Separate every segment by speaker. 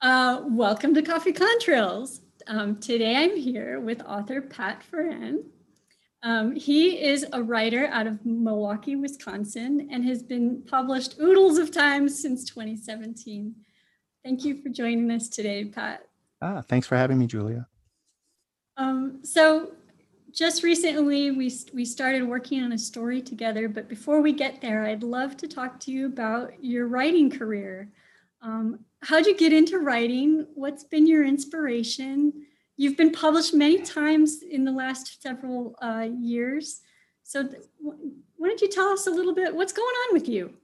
Speaker 1: Uh, welcome to Coffee Contrails. Um, today I'm here with author Pat Foran. Um, he is a writer out of Milwaukee, Wisconsin, and has been published oodles of times since 2017. Thank you for joining us today, Pat.
Speaker 2: Ah, thanks for having me, Julia.
Speaker 1: Um, so just recently we, we started working on a story together, but before we get there, I'd love to talk to you about your writing career. Um, how'd you get into writing? What's been your inspiration? You've been published many times in the last several uh, years. So th- why don't you tell us a little bit what's going on with you?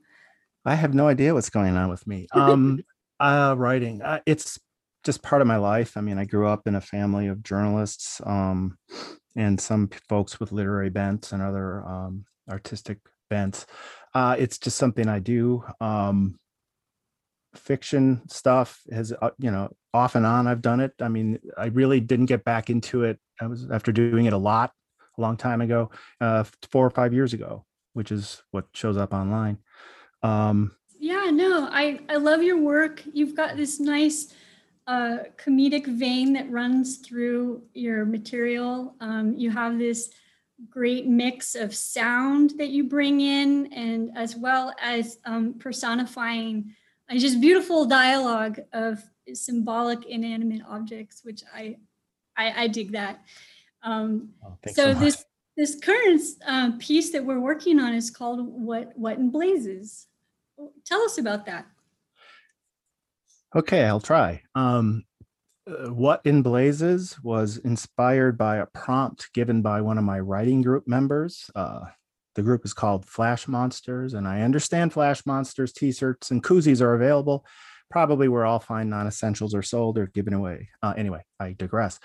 Speaker 2: I have no idea what's going on with me. Um, uh, writing, uh, it's just part of my life. I mean, I grew up in a family of journalists um, and some folks with literary bents and other um, artistic bents. Uh, it's just something I do. Um, fiction stuff has uh, you know off and on i've done it. I mean i really didn't get back into it. I was after doing it a lot a long time ago uh four or five years ago which is what shows up online. Um
Speaker 1: yeah no i i love your work. You've got this nice uh comedic vein that runs through your material. Um you have this great mix of sound that you bring in and as well as um, personifying and just beautiful dialogue of symbolic inanimate objects, which I I, I dig that. Um, oh, so, so this this current uh, piece that we're working on is called "What What in Blazes." Tell us about that.
Speaker 2: Okay, I'll try. Um, uh, what in Blazes was inspired by a prompt given by one of my writing group members, uh, the group is called Flash Monsters, and I understand Flash Monsters t-shirts and koozies are available. Probably where all fine non-essentials are sold or given away. Uh, anyway, I digress.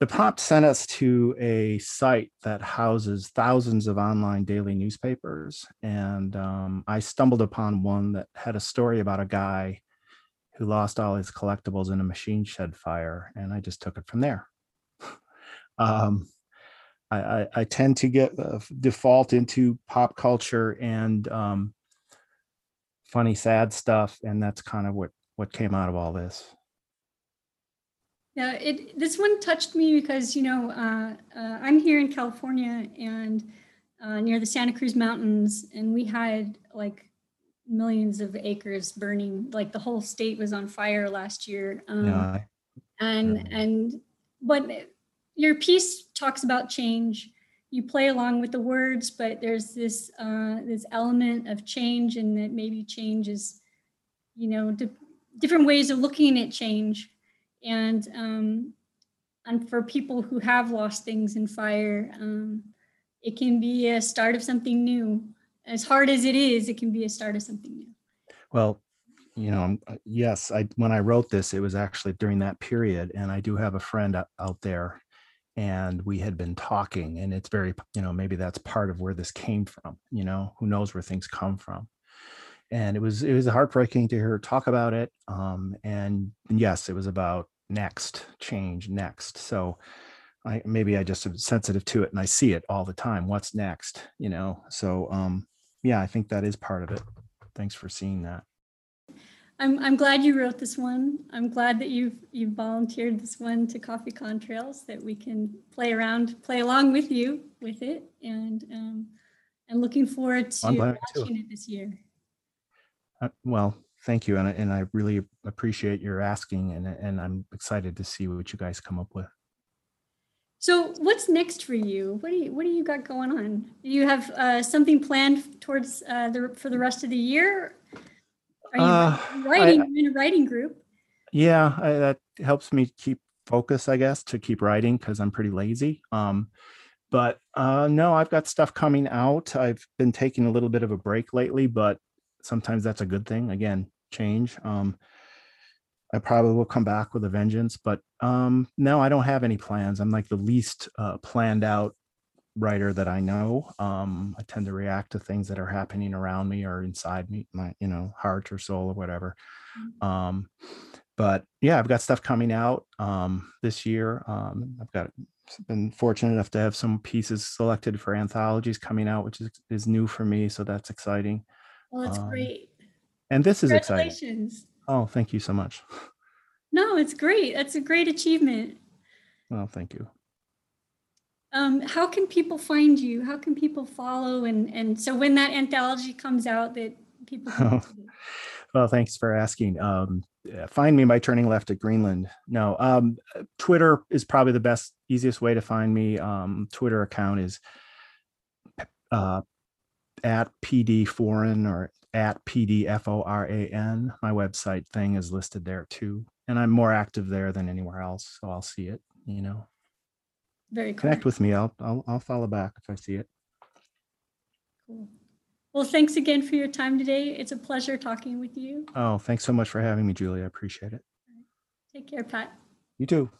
Speaker 2: The prompt sent us to a site that houses thousands of online daily newspapers, and um, I stumbled upon one that had a story about a guy who lost all his collectibles in a machine shed fire, and I just took it from there. um, I, I, I tend to get uh, default into pop culture and um, funny, sad stuff, and that's kind of what what came out of all this.
Speaker 1: Yeah, it this one touched me because you know uh, uh, I'm here in California and uh, near the Santa Cruz Mountains, and we had like millions of acres burning. Like the whole state was on fire last year. Um, yeah. And and but your piece talks about change. You play along with the words, but there's this uh, this element of change, and that maybe change is, you know, di- different ways of looking at change, and um, and for people who have lost things in fire, um, it can be a start of something new. As hard as it is, it can be a start of something new.
Speaker 2: Well, you know, uh, yes, I when I wrote this, it was actually during that period, and I do have a friend out there and we had been talking and it's very you know maybe that's part of where this came from you know who knows where things come from. And it was it was heartbreaking to hear her talk about it um and yes it was about next change next. So i maybe i just am sensitive to it and i see it all the time what's next you know? So um yeah i think that is part of it. Thanks for seeing that
Speaker 1: I'm, I'm glad you wrote this one. I'm glad that you've you've volunteered this one to Coffee Contrails that we can play around, play along with you with it, and um, and looking forward to watching it this year.
Speaker 2: Uh, well, thank you, and and I really appreciate your asking, and and I'm excited to see what you guys come up with.
Speaker 1: So, what's next for you? What do you what do you got going on? Do you have uh, something planned towards uh, the for the rest of the year, are you uh, writing? I, in a writing group.
Speaker 2: Yeah, I, that helps me keep focus, I guess, to keep writing because I'm pretty lazy. Um, but uh, no, I've got stuff coming out. I've been taking a little bit of a break lately, but sometimes that's a good thing. Again, change. Um, I probably will come back with a vengeance, but um, no, I don't have any plans. I'm like the least uh, planned out writer that I know. Um, I tend to react to things that are happening around me or inside me, my you know heart or soul or whatever. Mm-hmm. Um, but yeah, I've got stuff coming out um, this year. Um, I've got been fortunate enough to have some pieces selected for anthologies coming out, which is is new for me. So that's exciting.
Speaker 1: Well, that's um, great.
Speaker 2: And this is exciting. Oh, thank you so much.
Speaker 1: No, it's great. That's a great achievement.
Speaker 2: Well, thank you.
Speaker 1: Um, how can people find you? How can people follow? And, and so when that anthology comes out that people can
Speaker 2: Oh. Well, thanks for asking. Um, find me by turning left at Greenland. No, um, Twitter is probably the best, easiest way to find me. Um, Twitter account is uh, at PD Foran or at PDFORAN. My website thing is listed there too. And I'm more active there than anywhere else. So I'll see it, you know,
Speaker 1: very cool.
Speaker 2: connect with me. I'll, I'll, I'll follow back if I see it.
Speaker 1: Cool. Well, thanks again for your time today. It's a pleasure talking with you.
Speaker 2: Oh, thanks so much for having me, Julie. I appreciate it.
Speaker 1: Take care, Pat.
Speaker 2: You too.